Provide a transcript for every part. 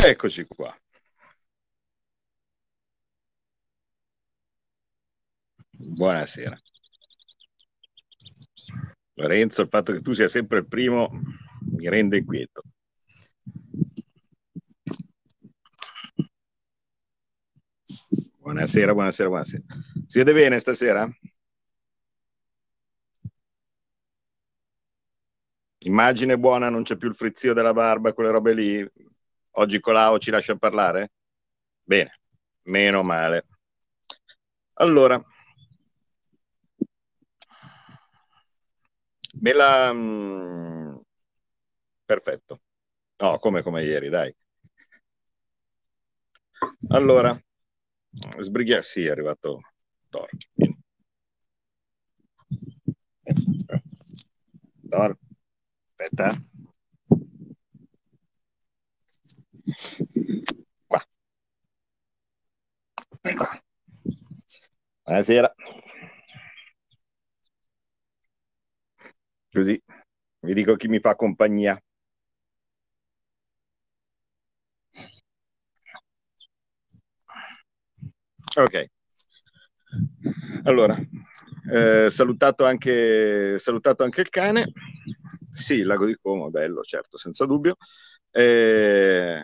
Eccoci qua. Buonasera. Lorenzo, il fatto che tu sia sempre il primo mi rende inquieto. Buonasera, buonasera, buonasera. Siete bene stasera? Immagine buona, non c'è più il frizzio della barba, quelle robe lì. Oggi Colau ci lascia parlare? Bene, meno male. Allora, me la... Mm, perfetto. No, come, come ieri, dai. Allora, sbrighiamo. Sì, è arrivato Thor. Thor. Aspetta. Qua. Ecco. Buonasera. Così vi dico chi mi fa compagnia. Ok. Allora, eh, salutato, anche, salutato anche il cane. Sì, il lago di Como, bello, certo, senza dubbio. Eh,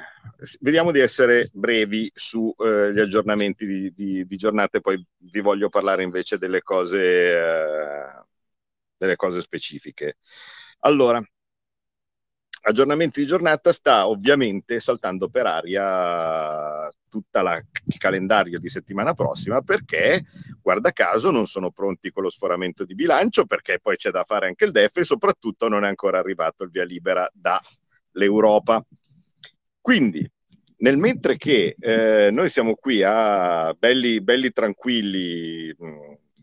vediamo di essere brevi sugli eh, aggiornamenti di, di, di giornate, poi vi voglio parlare invece delle cose, eh, delle cose specifiche. Allora, aggiornamenti di giornata sta ovviamente saltando per aria tutto il calendario di settimana prossima perché, guarda caso, non sono pronti con lo sforamento di bilancio perché poi c'è da fare anche il DEF e soprattutto non è ancora arrivato il via libera dall'Europa. Quindi, nel mentre che eh, noi siamo qui a belli, belli tranquilli,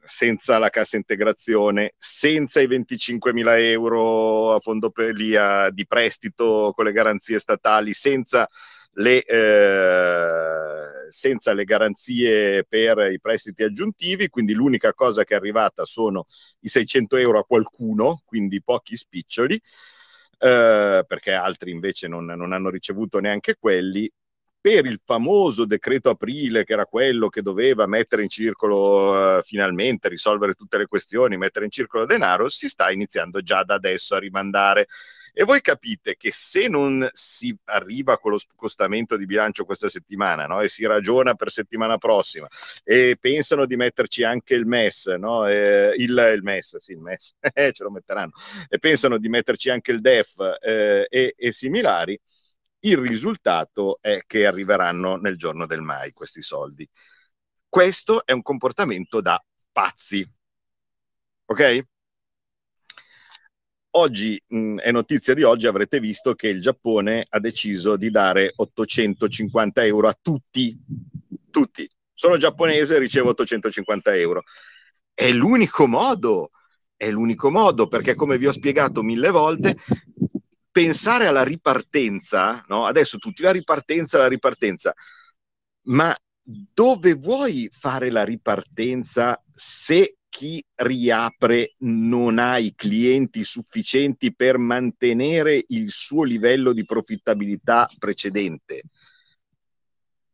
senza la cassa integrazione, senza i 25.000 euro a fondo per via di prestito con le garanzie statali, senza le, eh, senza le garanzie per i prestiti aggiuntivi, quindi l'unica cosa che è arrivata sono i 600 euro a qualcuno, quindi pochi spiccioli, eh, perché altri invece non, non hanno ricevuto neanche quelli, per il famoso decreto aprile, che era quello che doveva mettere in circolo uh, finalmente, risolvere tutte le questioni, mettere in circolo denaro, si sta iniziando già da adesso a rimandare. E voi capite che se non si arriva con lo scostamento di bilancio questa settimana no? e si ragiona per settimana prossima e pensano di metterci anche il MES, no? eh, il, il, MES, sì, il MES, eh, ce lo metteranno, e pensano di metterci anche il DEF eh, e, e similari, il risultato è che arriveranno nel giorno del mai questi soldi. Questo è un comportamento da pazzi. Ok? Oggi mh, è notizia di oggi, avrete visto che il Giappone ha deciso di dare 850 euro a tutti, tutti. Sono giapponese ricevo 850 euro. È l'unico modo, è l'unico modo perché come vi ho spiegato mille volte, pensare alla ripartenza, no? adesso tutti la ripartenza, la ripartenza, ma dove vuoi fare la ripartenza se chi riapre non ha i clienti sufficienti per mantenere il suo livello di profittabilità precedente?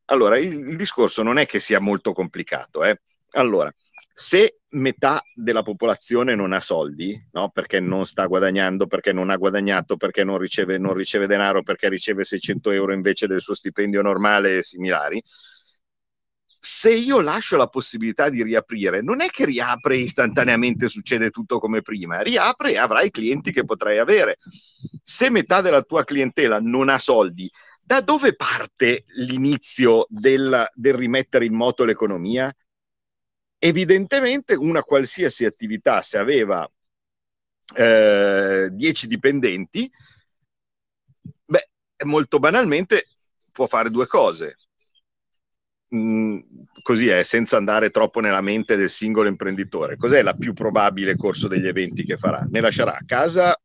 Allora, il, il discorso non è che sia molto complicato. Eh? Allora, se metà della popolazione non ha soldi, no? perché non sta guadagnando, perché non ha guadagnato, perché non riceve, non riceve denaro, perché riceve 600 euro invece del suo stipendio normale e similari, se io lascio la possibilità di riaprire, non è che riapre istantaneamente succede tutto come prima, riapre e avrai clienti che potrai avere. Se metà della tua clientela non ha soldi, da dove parte l'inizio del, del rimettere in moto l'economia? Evidentemente una qualsiasi attività, se aveva eh, 10 dipendenti, beh, molto banalmente può fare due cose. Mm, così è, senza andare troppo nella mente del singolo imprenditore. Cos'è la più probabile corso degli eventi che farà? Ne lascerà a casa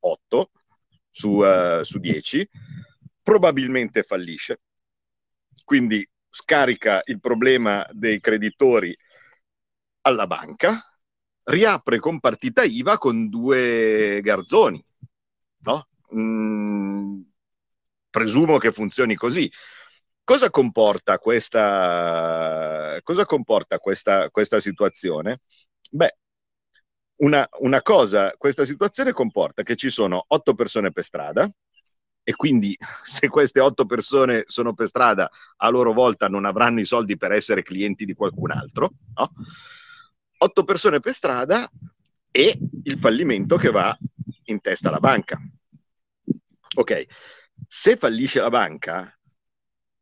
8 su, uh, su 10, probabilmente fallisce, quindi scarica il problema dei creditori alla banca, riapre con partita IVA con due garzoni, no? Mm, presumo che funzioni così. Cosa comporta questa, cosa comporta questa, questa situazione? Beh, una, una, cosa, questa situazione comporta che ci sono otto persone per strada e quindi se queste otto persone sono per strada a loro volta non avranno i soldi per essere clienti di qualcun altro, no? Otto persone per strada e il fallimento che va in testa alla banca. Ok, se fallisce la banca,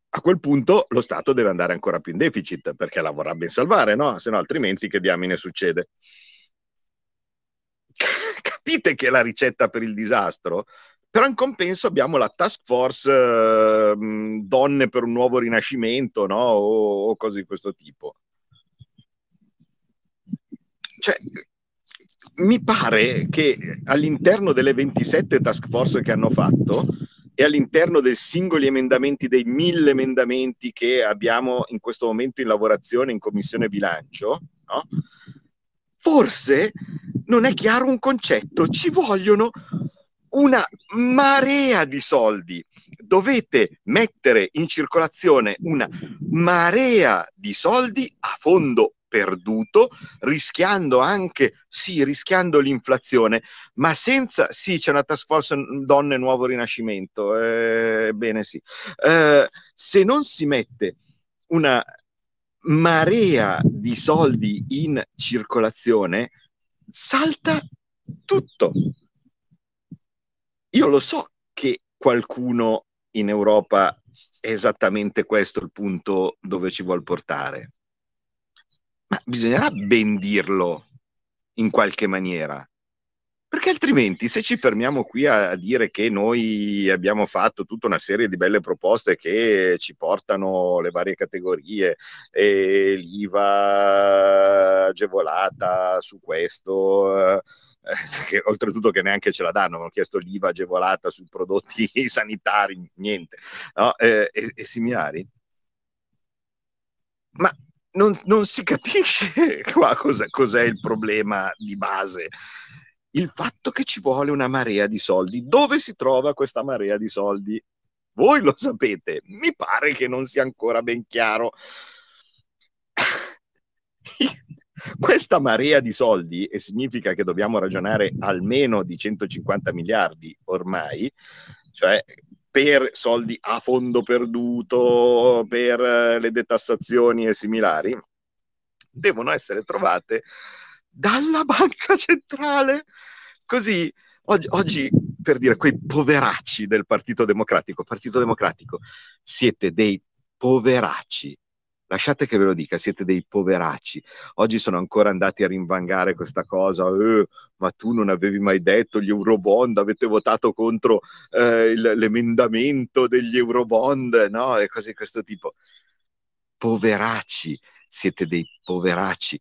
a quel punto lo Stato deve andare ancora più in deficit perché la vorrà ben salvare, no? Se no, altrimenti che diamine succede? Capite che è la ricetta per il disastro? Però in compenso abbiamo la task force eh, donne per un nuovo rinascimento, no? O, o cose di questo tipo. Cioè, mi pare che all'interno delle 27 task force che hanno fatto e all'interno dei singoli emendamenti, dei mille emendamenti che abbiamo in questo momento in lavorazione in commissione bilancio, no? forse non è chiaro un concetto, ci vogliono una marea di soldi. Dovete mettere in circolazione una marea di soldi a fondo perduto, rischiando anche, sì, rischiando l'inflazione, ma senza, sì, c'è una task force donne nuovo rinascimento, eh, sì, eh, se non si mette una marea di soldi in circolazione, salta tutto. Io lo so che qualcuno in Europa è esattamente questo il punto dove ci vuol portare, ma bisognerà ben dirlo in qualche maniera. Perché altrimenti, se ci fermiamo qui a, a, dire che noi abbiamo fatto tutta una serie di belle proposte che ci portano le varie categorie, e l'IVA agevolata su questo, eh, che oltretutto che neanche ce la danno, hanno chiesto l'IVA agevolata sui prodotti sanitari, niente, no? eh, e, e similari. Ma non, non, si capisce qua cos'è, cos'è il problema di base il fatto che ci vuole una marea di soldi. Dove si trova questa marea di soldi? Voi lo sapete, mi pare che non sia ancora ben chiaro. questa marea di soldi, e significa che dobbiamo ragionare almeno di 150 miliardi ormai, cioè per soldi a fondo perduto, per le detassazioni e similari, devono essere trovate dalla banca centrale. Così oggi, oggi, per dire quei poveracci del Partito Democratico, Partito Democratico, siete dei poveracci. Lasciate che ve lo dica, siete dei poveracci. Oggi sono ancora andati a rinvangare questa cosa, eh, ma tu non avevi mai detto gli Eurobond, avete votato contro eh, il, l'emendamento degli Eurobond, no? E cose di questo tipo. Poveracci, siete dei poveracci.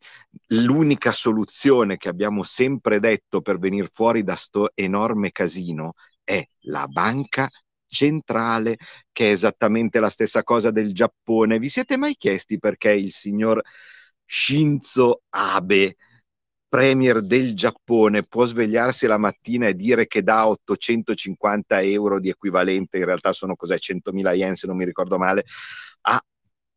L'unica soluzione che abbiamo sempre detto per venire fuori da sto enorme casino è la banca centrale, che è esattamente la stessa cosa del Giappone. Vi siete mai chiesti perché il signor Shinzo Abe, premier del Giappone, può svegliarsi la mattina e dire che dà 850 euro di equivalente, in realtà sono cos'è, 100.000 yen se non mi ricordo male, a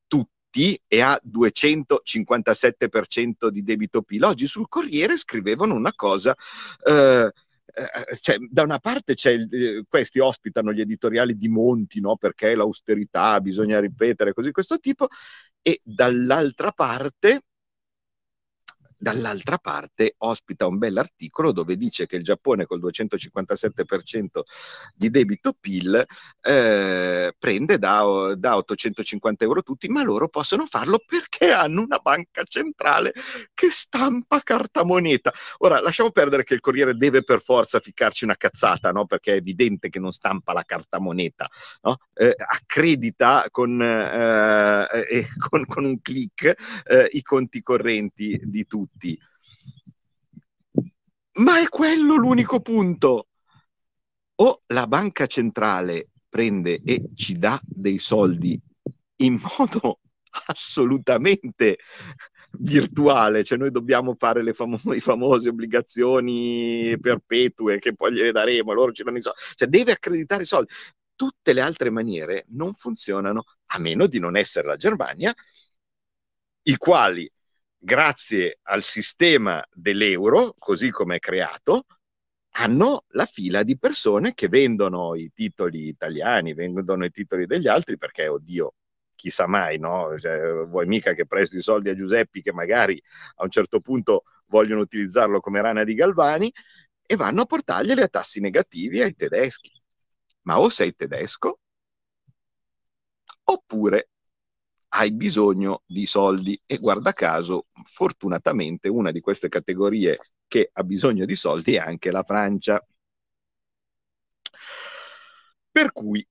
tutti e ha 257% di debito PIL. Oggi sul Corriere scrivevano una cosa. Eh, eh, cioè, da una parte il, eh, questi ospitano gli editoriali di Monti, no? perché l'austerità bisogna ripetere, così questo tipo, e dall'altra parte Dall'altra parte ospita un bell'articolo dove dice che il Giappone col 257% di debito PIL eh, prende da, da 850 euro tutti, ma loro possono farlo perché hanno una banca centrale che stampa carta moneta. Ora, lasciamo perdere che il Corriere deve per forza ficcarci una cazzata, no? perché è evidente che non stampa la carta moneta, no? eh, accredita con, eh, eh con, con, un clic eh, i conti correnti di tutti tutti. Ma è quello l'unico punto. O la banca centrale prende e ci dà dei soldi in modo assolutamente virtuale, cioè noi dobbiamo fare le famo- famose obbligazioni perpetue che poi gliele daremo, loro ci danno i soldi, cioè deve accreditare i soldi. tutte le altre maniere non funzionano a meno di non essere la Germania, i quali, grazie al sistema dell'euro, così come è creato, hanno la fila di persone che vendono i titoli italiani, vendono i titoli degli altri perché, oddio, chissà mai, no? Cioè, vuoi mica che presti i soldi a Giuseppi che magari a un certo punto vogliono utilizzarlo come rana di Galvani e vanno a portarglieli a tassi negativi ai tedeschi. Ma o sei tedesco oppure hai bisogno di soldi e guarda caso, fortunatamente una di queste categorie che ha bisogno di soldi è anche la Francia. Per cui,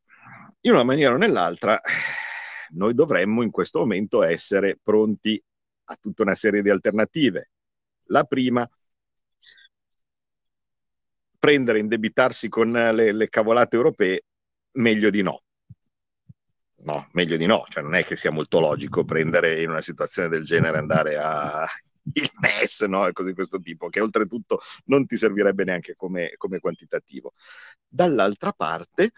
in una maniera o nell'altra, noi dovremmo in questo momento essere pronti a tutta una serie di alternative. La prima, prendere, indebitarsi con le, le cavolate europee, meglio di no no, meglio di no, cioè non è che sia molto logico prendere in una situazione del genere andare a il MES, no? E cose di questo tipo, che oltretutto non ti servirebbe neanche come, come quantitativo. Dall'altra parte,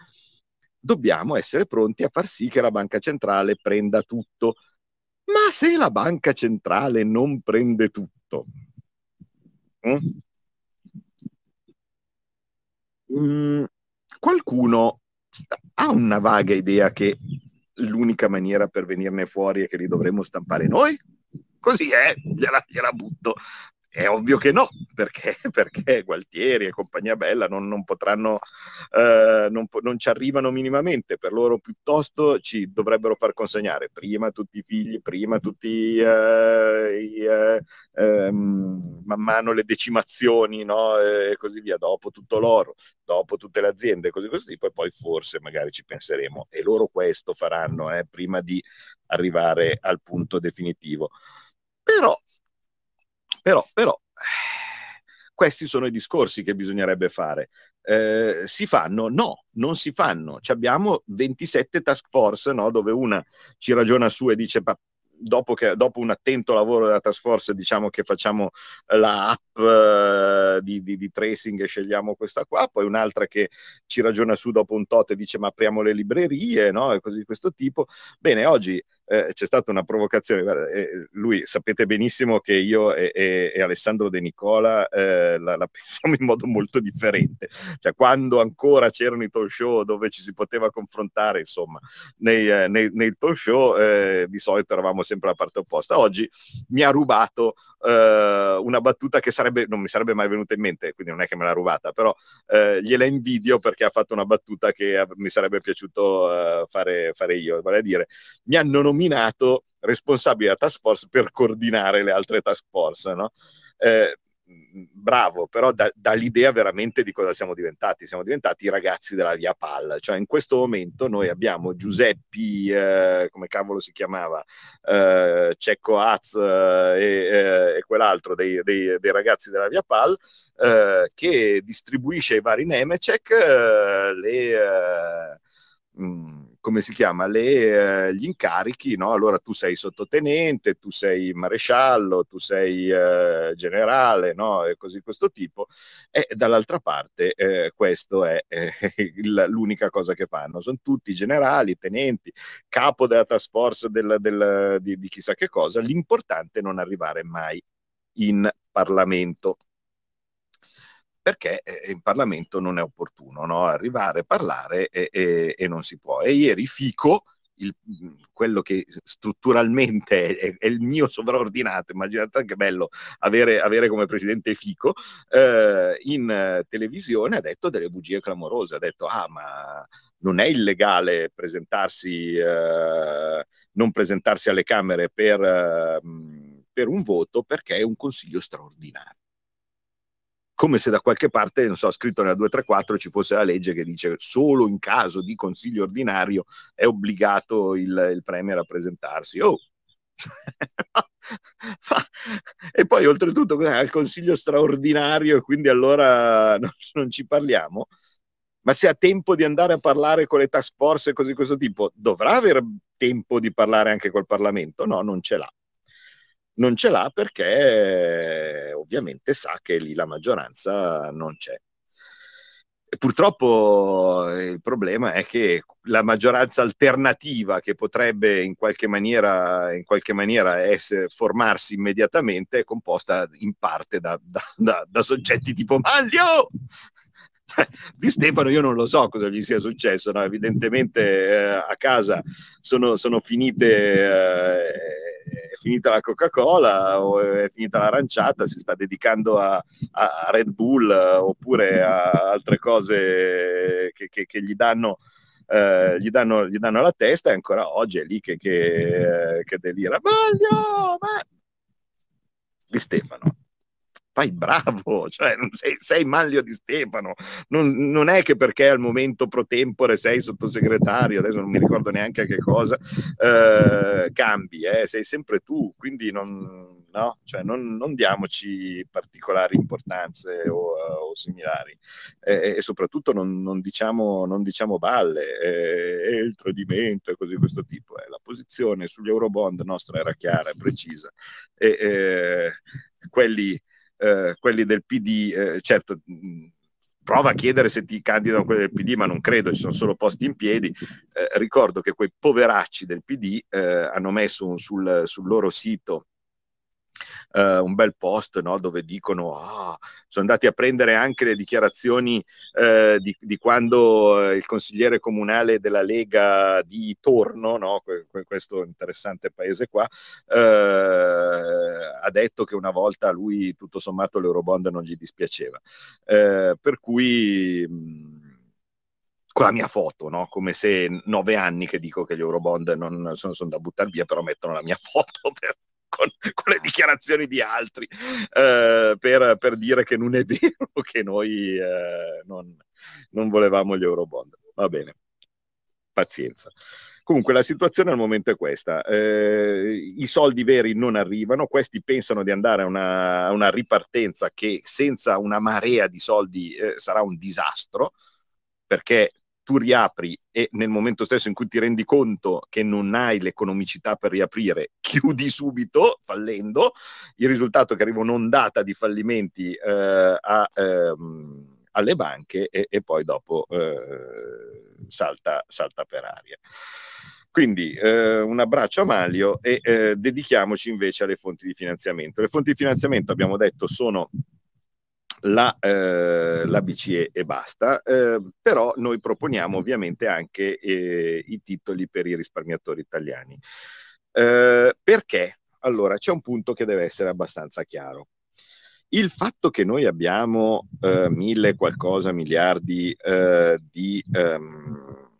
dobbiamo essere pronti a far sì che la banca centrale prenda tutto. Ma se la banca centrale non prende tutto, hm? mm, qualcuno ha una vaga idea che l'unica maniera per venirne fuori è che li dovremmo stampare noi? Così è, gliela, gliela butto. È ovvio che no, perché, perché Gualtieri e compagnia bella non, non potranno, eh, non, non, ci arrivano minimamente, per loro piuttosto ci dovrebbero far consegnare prima tutti i figli, prima tutti eh, i, eh, ehm, man mano le decimazioni no? e così via, dopo tutto l'oro, dopo tutte le aziende, così così, poi, poi forse magari ci penseremo e loro questo faranno eh, prima di arrivare al punto definitivo. Però però, però questi sono i discorsi che bisognerebbe fare. Eh, si fanno? No, non si fanno. Ci abbiamo 27 task force, no? dove una ci ragiona su e dice dopo, che, dopo un attento lavoro della task force diciamo che facciamo la app uh, di, di, di, tracing e scegliamo questa qua, poi un'altra che ci ragiona su dopo un tot e dice ma apriamo le librerie, no? e così di questo tipo. Bene, oggi eh, c'è stata una provocazione. Guarda, eh, lui sapete benissimo che io e, e, e Alessandro De Nicola eh, la, la, pensiamo in modo molto differente. Cioè, quando ancora c'erano i talk show dove ci si poteva confrontare, insomma, nei, eh, nei, nei talk show eh, di solito eravamo sempre alla parte opposta. Oggi mi ha rubato eh, una battuta che sarebbe, non mi sarebbe mai venuta in mente, quindi non è che me l'ha rubata, però gliela invidio perché ha fatto una battuta che mi sarebbe piaciuto fare, fare io. Vale a dire, mi hanno nominato nominato responsabile della task force per coordinare le altre task force. No? Eh, bravo, però dà, dà, l'idea veramente di cosa siamo diventati. Siamo diventati i ragazzi della via palla. Cioè, in questo momento noi abbiamo Giuseppi, eh, come cavolo si chiamava, eh, Cecco Az eh, e, eh, quell'altro dei, dei, dei, ragazzi della via palla, eh, che distribuisce ai vari Nemecek eh, le mh, mm, come si chiama, le, eh, gli incarichi, no? allora tu sei sottotenente, tu sei maresciallo, tu sei eh, generale, no? e così questo tipo, e dall'altra parte eh, questo è l'unica cosa che fanno, sono tutti generali, tenenti, capo della task force del, del, di, di chissà che cosa, l'importante è non arrivare mai in Parlamento perché eh, in Parlamento non è opportuno no? arrivare, parlare e, e, e, non si può. E ieri Fico, il, quello che strutturalmente è, è, il mio sovraordinato, immaginate che bello avere, avere come presidente Fico, eh, in televisione ha detto delle bugie clamorose, ha detto ah ma non è illegale presentarsi, eh, non presentarsi alle Camere per, eh, per un voto perché è un consiglio straordinario come se da qualche parte, non so, scritto nella 234 ci fosse la legge che dice solo in caso di consiglio ordinario è obbligato il, il Premier a presentarsi. Oh! e poi oltretutto al consiglio straordinario e quindi allora non, non ci parliamo ma se ha tempo di andare a parlare con le task force e così di questo tipo, dovrà avere tempo di parlare anche col Parlamento? No, non ce l'ha non ce l'ha perché ovviamente sa che lì la maggioranza non c'è. purtroppo eh, il problema è che la maggioranza alternativa che potrebbe in qualche maniera, in qualche maniera essere, formarsi immediatamente è composta in parte da, da, da, da soggetti tipo Maglio. Di Stefano io non lo so cosa gli sia successo, no? evidentemente eh, a casa sono, sono finite eh, è finita la Coca-Cola o è finita l'aranciata, si sta dedicando a, a Red Bull oppure a altre cose che, che, che gli danno eh, gli, danno, gli, danno, la testa e ancora oggi è lì che, che, che delira. Voglio, ma... Di Stefano fai bravo, cioè sei, sei Manlio di Stefano, non, non, è che perché al momento pro tempore sei sottosegretario, adesso non mi ricordo neanche a che cosa, eh, cambi, eh, sei sempre tu, quindi non, no? cioè, non, non diamoci particolari importanze o, o similari eh, e soprattutto non, diciamo, non diciamo balle, eh, il tradimento e così questo tipo. Eh. La posizione sugli Eurobond nostra era chiara e precisa e eh, quelli eh, quelli del PD, eh, certo, prova a chiedere se ti candidano quelli del PD, ma non credo, ci sono solo posti in piedi. Eh, ricordo che quei poveracci del PD eh, hanno messo un, sul, sul, loro sito eh, un bel post no, dove dicono ah, sono andati a prendere anche le dichiarazioni eh, di, di, quando eh, il consigliere comunale della Lega di Torno, no, questo interessante paese qua, eh, ha detto che una volta a lui tutto sommato l'Eurobond non gli dispiaceva. Eh, per cui... Con la mia foto, no? come se nove anni che dico che gli Eurobond non sono, sono da buttare via, però mettono la mia foto per, con, con, le dichiarazioni di altri eh, per, per, dire che non è vero che noi eh, non, non volevamo gli Eurobond. Va bene, pazienza. Comunque la situazione al momento è questa, eh, i soldi veri non arrivano, questi pensano di andare a una, una ripartenza che senza una marea di soldi eh, sarà un disastro, perché tu riapri e nel momento stesso in cui ti rendi conto che non hai l'economicità per riaprire, chiudi subito fallendo, il risultato è che arriva un'ondata di fallimenti eh, a, ehm, alle banche e, e poi dopo eh, salta, salta, per aria. Quindi eh, un abbraccio a Maglio e eh, dedichiamoci invece alle fonti di finanziamento. Le fonti di finanziamento, abbiamo detto, sono la, eh, la BCE e basta, eh, però noi proponiamo ovviamente anche eh, i titoli per i risparmiatori italiani. Eh, perché? Allora, c'è un punto che deve essere abbastanza chiaro. Il fatto che noi abbiamo eh, mille qualcosa miliardi eh, di, um,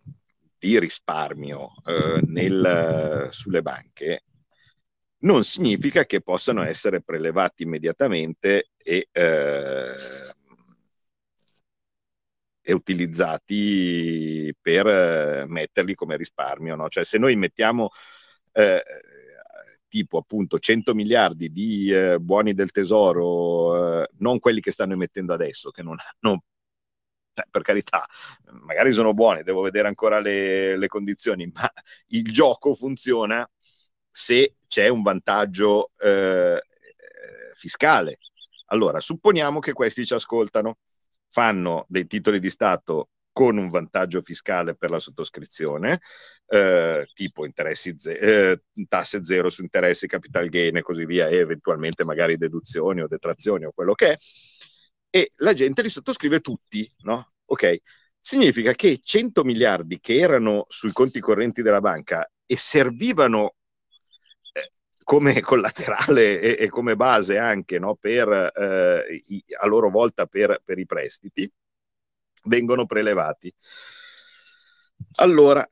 di, risparmio nel, sulle banche non significa che possano essere prelevati immediatamente e, eh, e utilizzati per eh, metterli come risparmio. No? Cioè se noi mettiamo eh, tipo appunto 100 miliardi di eh, buoni del tesoro, eh, non quelli che stanno emettendo adesso, che non hanno cioè, per carità, magari sono buoni, devo vedere ancora le, le, condizioni, ma il gioco funziona se c'è un vantaggio eh, fiscale. Allora, supponiamo che questi ci ascoltano, fanno dei titoli di Stato con un vantaggio fiscale per la sottoscrizione, eh, tipo ze- eh, tasse zero su interessi, capital gain e così via, e eventualmente magari deduzioni o detrazioni o quello che è, e la gente li sottoscrive tutti, no? Ok, significa che 100 miliardi che erano sui conti correnti della banca e servivano come collaterale e, e, come base anche no, per, eh, i, a loro volta per, per i prestiti, vengono prelevati. Allora,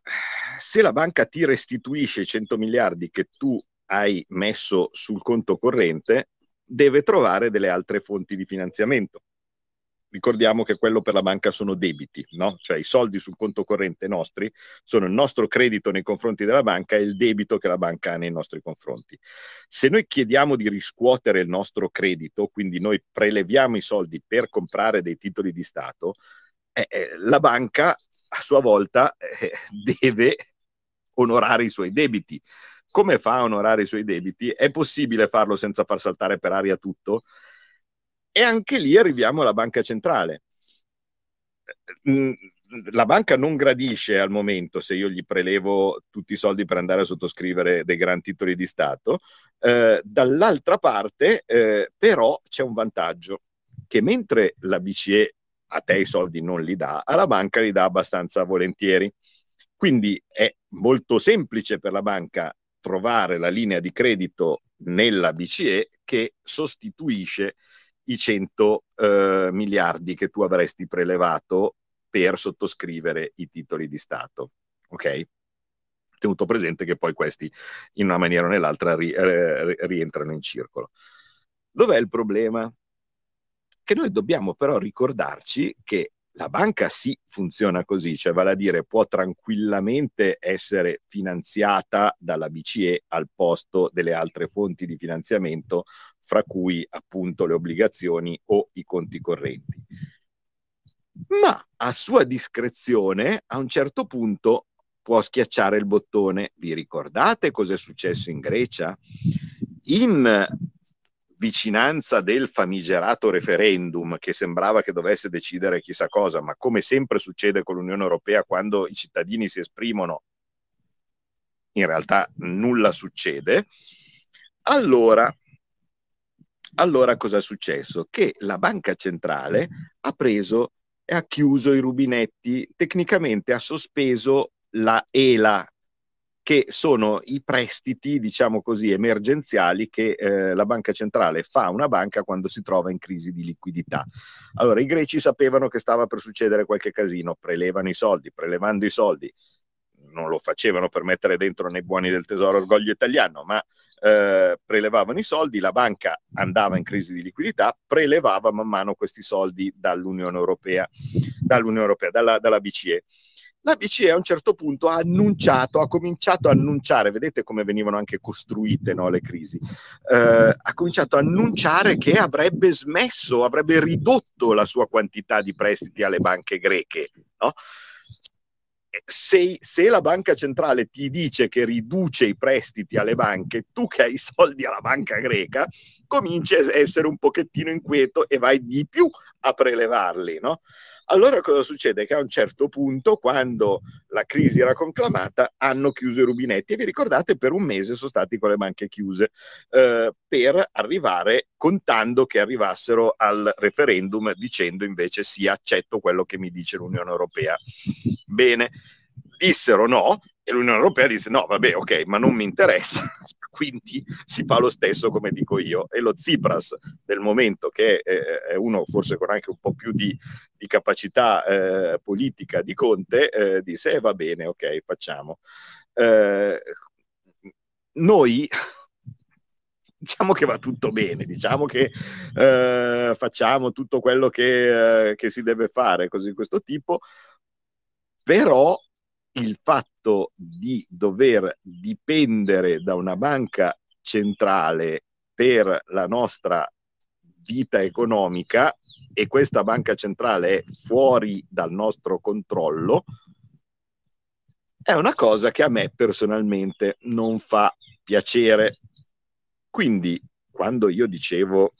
se la banca ti restituisce i 100 miliardi che tu hai messo sul conto corrente, deve trovare delle altre fonti di finanziamento ricordiamo che quello per la banca sono debiti, no? cioè i soldi sul conto corrente nostri sono il nostro credito nei confronti della banca e il debito che la banca ha nei nostri confronti. Se noi chiediamo di riscuotere il nostro credito, quindi noi preleviamo i soldi per comprare dei titoli di Stato, eh, eh, la banca a sua volta eh, deve onorare i suoi debiti. Come fa a onorare i suoi debiti? È possibile farlo senza far saltare per aria tutto? E anche lì arriviamo alla banca centrale. mm, la banca non gradisce al momento se io gli prelevo tutti i soldi per andare a sottoscrivere dei gran titoli di Stato. Eh, dall'altra parte, eh, però, c'è un vantaggio che mentre la BCE a te i soldi non li dà, alla banca li dà abbastanza volentieri. Quindi è molto semplice per la banca trovare la linea di credito nella BCE che sostituisce i 100 eh, miliardi che tu avresti prelevato per sottoscrivere i titoli di Stato. Ok? Tenuto presente che poi questi in una maniera o nell'altra ri- eh, rientrano in circolo. Dov'è il problema? Che noi dobbiamo però ricordarci che la banca sì funziona così, cioè vale a dire può tranquillamente essere finanziata dalla BCE al posto delle altre fonti di finanziamento, fra cui appunto le obbligazioni o i conti correnti. Ma a sua discrezione, a un certo punto può schiacciare il bottone. Vi ricordate cosa è successo in Grecia? In vicinanza del famigerato referendum che sembrava che dovesse decidere chissà cosa, ma come sempre succede con l'Unione Europea quando i cittadini si esprimono, in realtà nulla succede. Allora, allora cosa è successo? Che la banca centrale ha preso e ha chiuso i rubinetti, tecnicamente ha sospeso la ELA, che sono i prestiti, diciamo così, emergenziali che eh, la banca centrale fa a una banca quando si trova in crisi di liquidità. Allora, i greci sapevano che stava per succedere qualche casino, prelevano i soldi, prelevando i soldi, non lo facevano per mettere dentro nei buoni del tesoro orgoglio italiano, ma eh, prelevavano i soldi, la banca andava in crisi di liquidità, prelevava man mano questi soldi dall'Unione Europea, dall'Unione Europea dalla, dalla BCE la BCE a un certo punto ha annunciato, ha cominciato a annunciare, vedete come venivano anche costruite no, le crisi, eh, ha cominciato a annunciare che avrebbe smesso, avrebbe ridotto la sua quantità di prestiti alle banche greche. No? Se, se, la banca centrale ti dice che riduce i prestiti alle banche, tu che hai i soldi alla banca greca, cominci a essere un pochettino inquieto e vai di più a prelevarli, no? Allora cosa succede? Che a un certo punto, quando la crisi era conclamata, hanno chiuso i rubinetti e vi ricordate per un mese sono stati con le banche chiuse eh, per arrivare contando che arrivassero al referendum dicendo invece sì, accetto quello che mi dice l'Unione Europea. Bene, dissero no e l'Unione Europea disse no, vabbè, ok, ma non mi interessa, quindi si fa lo stesso come dico io. E lo Tsipras del momento, che è, uno forse con anche un po' più di, di capacità eh, politica di Conte, eh, disse eh, va bene, ok, facciamo. Eh, noi diciamo che va tutto bene, diciamo che eh, facciamo tutto quello che, eh, che si deve fare, così di questo tipo, però il fatto di dover dipendere da una banca centrale per la nostra vita economica e questa banca centrale è fuori dal nostro controllo, è una cosa che a me personalmente non fa piacere. Quindi, quando io dicevo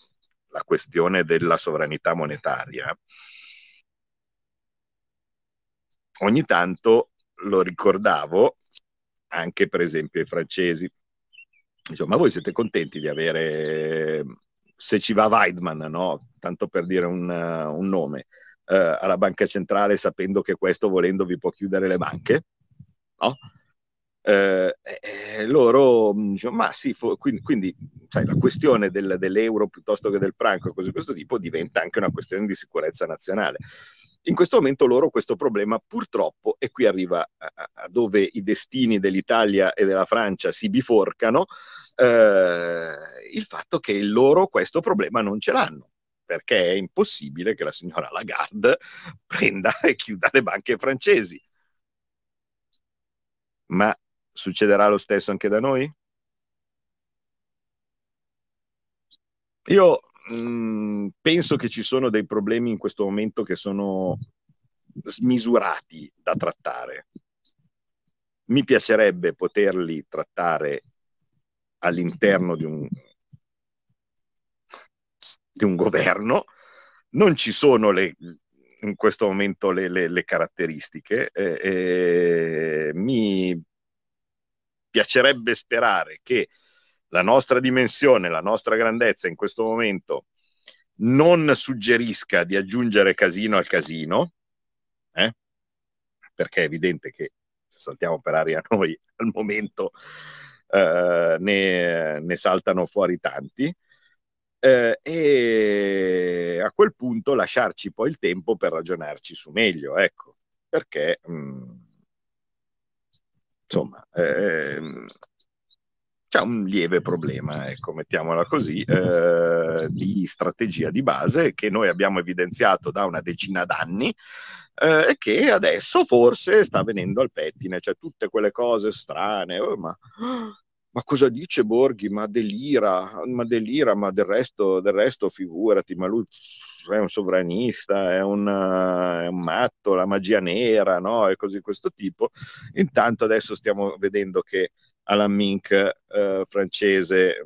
la questione della sovranità monetaria, ogni tanto lo ricordavo anche per esempio ai francesi. Insomma, voi siete contenti di avere, se ci va Weidman, no? tanto per dire un, un nome, eh, alla banca centrale sapendo che questo volendo vi può chiudere le banche? No? Eh, eh, loro diciamo, ma sì, fo- quindi, quindi sai, la questione del, dell'euro piuttosto che del franco e cose di questo tipo diventa anche una questione di sicurezza nazionale. In questo momento loro questo problema purtroppo, e qui arriva a, dove i destini dell'Italia e della Francia si biforcano, eh, il fatto che loro questo problema non ce l'hanno perché è impossibile che la signora Lagarde prenda e chiuda le banche francesi. Ma succederà lo stesso anche da noi? Io Mm, penso che ci sono dei problemi in questo momento che sono smisurati da trattare. Mi piacerebbe poterli trattare all'interno di un, di un governo. Non ci sono le, in questo momento le, le, le caratteristiche. Eh, eh, mi piacerebbe sperare che la nostra dimensione, la nostra grandezza in questo momento non suggerisca di aggiungere casino al casino, eh? perché è evidente che se saltiamo per aria noi al momento eh, ne, ne, saltano fuori tanti. Eh, e a quel punto lasciarci poi il tempo per ragionarci su meglio, ecco, perché mh, mm, insomma eh, c'è un lieve problema, ecco, mettiamola così, eh, di strategia di base che noi abbiamo evidenziato da una decina d'anni eh, e che adesso forse sta venendo al pettine, cioè tutte quelle cose strane, oh, ma, ma, cosa dice Borghi? Ma delira, ma delira, ma del resto, del resto figurati, ma lui è un sovranista, è un, è un matto, la magia nera, no? E così questo tipo. Intanto adesso stiamo vedendo che Alan Mink eh, francese,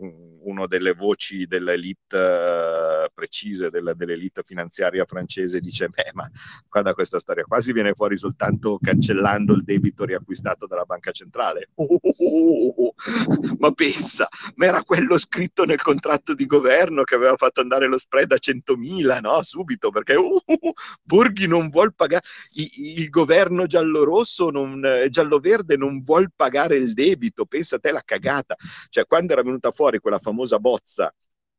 una delle voci dell'elite eh, precise, della, dell'elite finanziaria francese, dice, beh, ma guarda questa storia, quasi viene fuori soltanto cancellando il debito riacquistato dalla banca centrale. Oh, oh, oh, ma pensa, ma era quello scritto nel contratto di governo che aveva fatto andare lo spread a 100.000, no? Subito, perché Borghi non vuol pagare, il, il governo giallo-rosso, non, eh, giallo-verde non vuol pagare il debito, pensa te la cagata. Cioè, quando era venuta fuori quella famosa bozza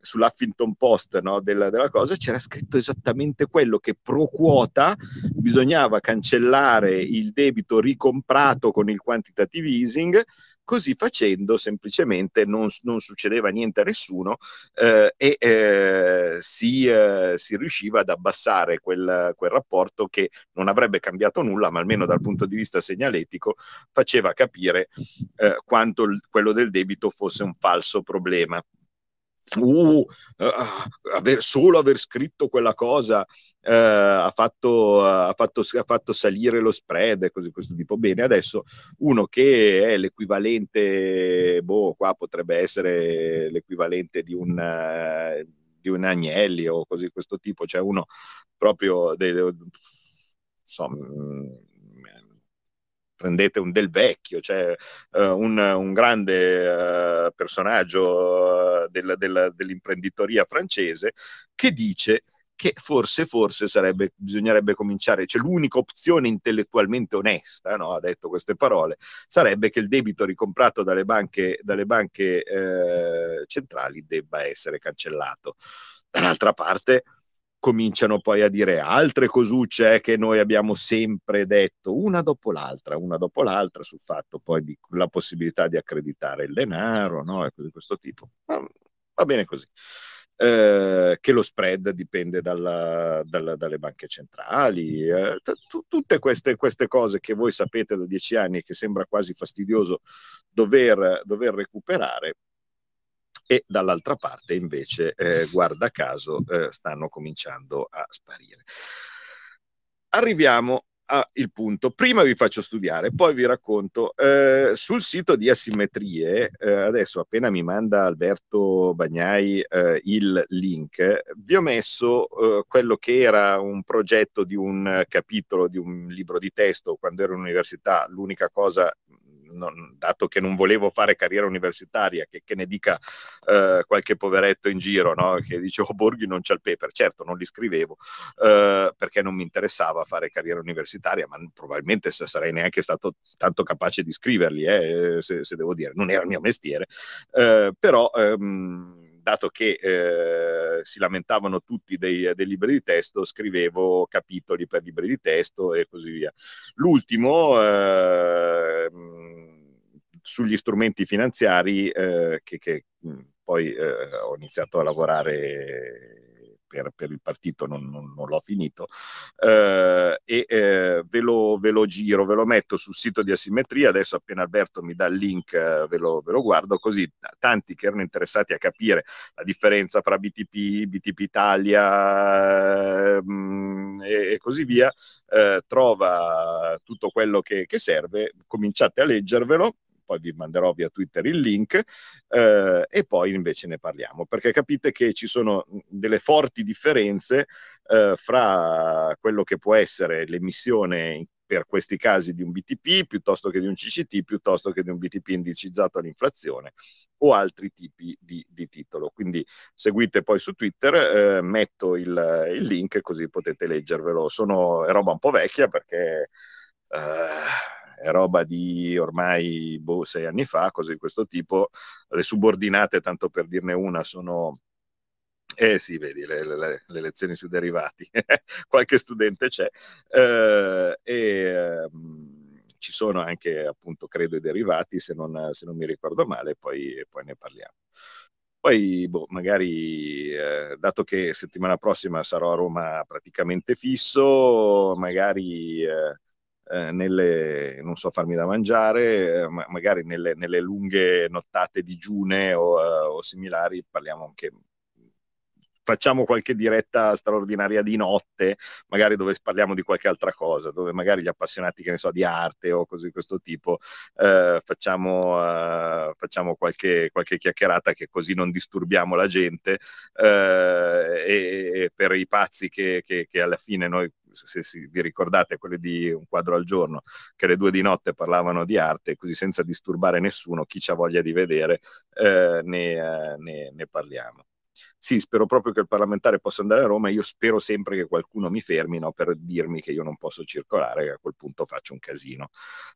sull'Huffington Post no, della, della, cosa c'era scritto esattamente quello che pro quota bisognava cancellare il debito ricomprato con il quantitative easing Così facendo semplicemente non, non succedeva niente a nessuno eh, e eh, si, eh, si, riusciva ad abbassare quel, quel, rapporto che non avrebbe cambiato nulla, ma almeno dal punto di vista segnaletico faceva capire eh, quanto il, quello del debito fosse un falso problema uh, aver, solo aver scritto quella cosa uh, ha, fatto, uh, ha, fatto, ha, fatto, salire lo spread e così questo tipo. Bene, adesso uno che è l'equivalente, boh, qua potrebbe essere l'equivalente di un, uh, di un Agnelli o così questo tipo, cioè uno proprio del, insomma, prendete un Del Vecchio, cioè uh, un, un, grande uh, personaggio uh, del, del, dell'imprenditoria francese, che dice che forse, forse sarebbe, bisognerebbe cominciare, cioè l'unica opzione intellettualmente onesta, no? ha detto queste parole, sarebbe che il debito ricomprato dalle banche, dalle banche eh, centrali debba essere cancellato. Dall'altra parte, cominciano poi a dire altre cosucce che noi abbiamo sempre detto, una dopo l'altra, una dopo l'altra, sul fatto poi di la possibilità di accreditare il denaro, no? e di questo tipo. Ma va bene così. Eh, che lo spread dipende dalla, dalla, dalle banche centrali, eh, t- tutte queste, queste, cose che voi sapete da dieci anni e che sembra quasi fastidioso dover, dover recuperare, e dall'altra parte invece, eh, guarda caso, eh, stanno cominciando a sparire. Arriviamo al punto. Prima vi faccio studiare, poi vi racconto. Eh, sul sito di Asimmetrie, eh, adesso appena mi manda Alberto Bagnai eh, il link, vi ho messo eh, quello che era un progetto di un capitolo di un libro di testo quando ero all'università. L'unica cosa non, dato che non volevo fare carriera universitaria, che, che ne dica eh, qualche poveretto in giro, no? che dice oh Borghi non c'è il paper, certo non li scrivevo eh, perché non mi interessava fare carriera universitaria, ma probabilmente sarei neanche stato tanto capace di scriverli, eh, se, se, devo dire, non era il mio mestiere, eh, però... Ehm, dato che eh, si lamentavano tutti dei, dei, libri di testo, scrivevo capitoli per libri di testo e così via. L'ultimo, eh, sugli strumenti finanziari, eh, che, che, poi eh, ho iniziato a lavorare per, per il partito non, non, non l'ho finito, eh, e eh, ve, lo, ve, lo, giro, ve lo metto sul sito di Asimmetria, adesso appena Alberto mi dà il link eh, ve, lo, ve, lo, guardo, così tanti che erano interessati a capire la differenza fra BTP, BTP Italia mm, e, e, così via, eh, trova tutto quello che, che serve, cominciate a leggervelo poi vi manderò via Twitter il link eh, e poi invece ne parliamo, perché capite che ci sono delle forti differenze eh, fra quello che può essere l'emissione per questi casi di un BTP piuttosto che di un CCT, piuttosto che di un BTP indicizzato all'inflazione o altri tipi di, di titolo. Quindi seguite poi su Twitter, eh, metto il, il, link così potete leggervelo. Sono, è roba un po' vecchia perché eh, è roba di ormai boh, sei anni fa, cose di questo tipo. Le subordinate, tanto per dirne una, sono eh sì, vedi, le, le, le lezioni sui derivati, qualche studente c'è. Eh, e eh, ci sono anche, appunto, credo, i derivati, se non, se non mi ricordo male, poi, poi ne parliamo. Poi, boh, magari, eh, dato che settimana prossima sarò a Roma praticamente fisso, magari eh, eh, nelle, non so farmi da mangiare, eh, ma magari nelle, nelle, lunghe nottate digiune o, uh, o similari parliamo anche facciamo qualche diretta straordinaria di notte, magari dove parliamo di qualche altra cosa, dove magari gli appassionati, che ne so, di arte o cose di questo tipo, eh, facciamo, eh, facciamo qualche, qualche, chiacchierata che così non disturbiamo la gente eh, e, e, per i pazzi che, che, che alla fine noi se, vi ricordate quelli di un quadro al giorno, che le due di notte parlavano di arte, così senza disturbare nessuno, chi ha voglia di vedere, eh, ne, eh, ne, ne, parliamo sì, spero proprio che il parlamentare possa andare a Roma, io spero sempre che qualcuno mi fermi no, per dirmi che io non posso circolare, e a quel punto faccio un casino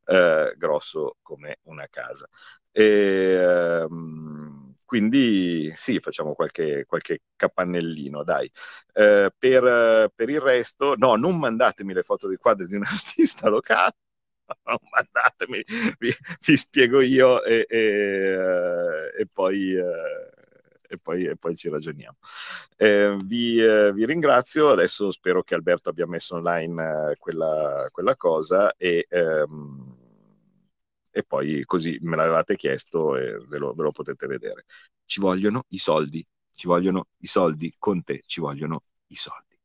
eh, grosso come una casa. E, ehm, quindi sì, facciamo qualche, qualche capannellino, dai. Eh, per, per, il resto, no, non mandatemi le foto dei quadri di un artista locale, mandatemi, vi, vi spiego io e, e, e poi... Eh, e poi, e poi ci ragioniamo. Eh, vi, eh, vi, ringrazio, adesso spero che Alberto abbia messo online eh, quella, quella, cosa e, ehm, e, poi così me l'avevate chiesto e ve lo, ve lo potete vedere. Ci vogliono i soldi, ci vogliono i soldi, con te ci vogliono i soldi.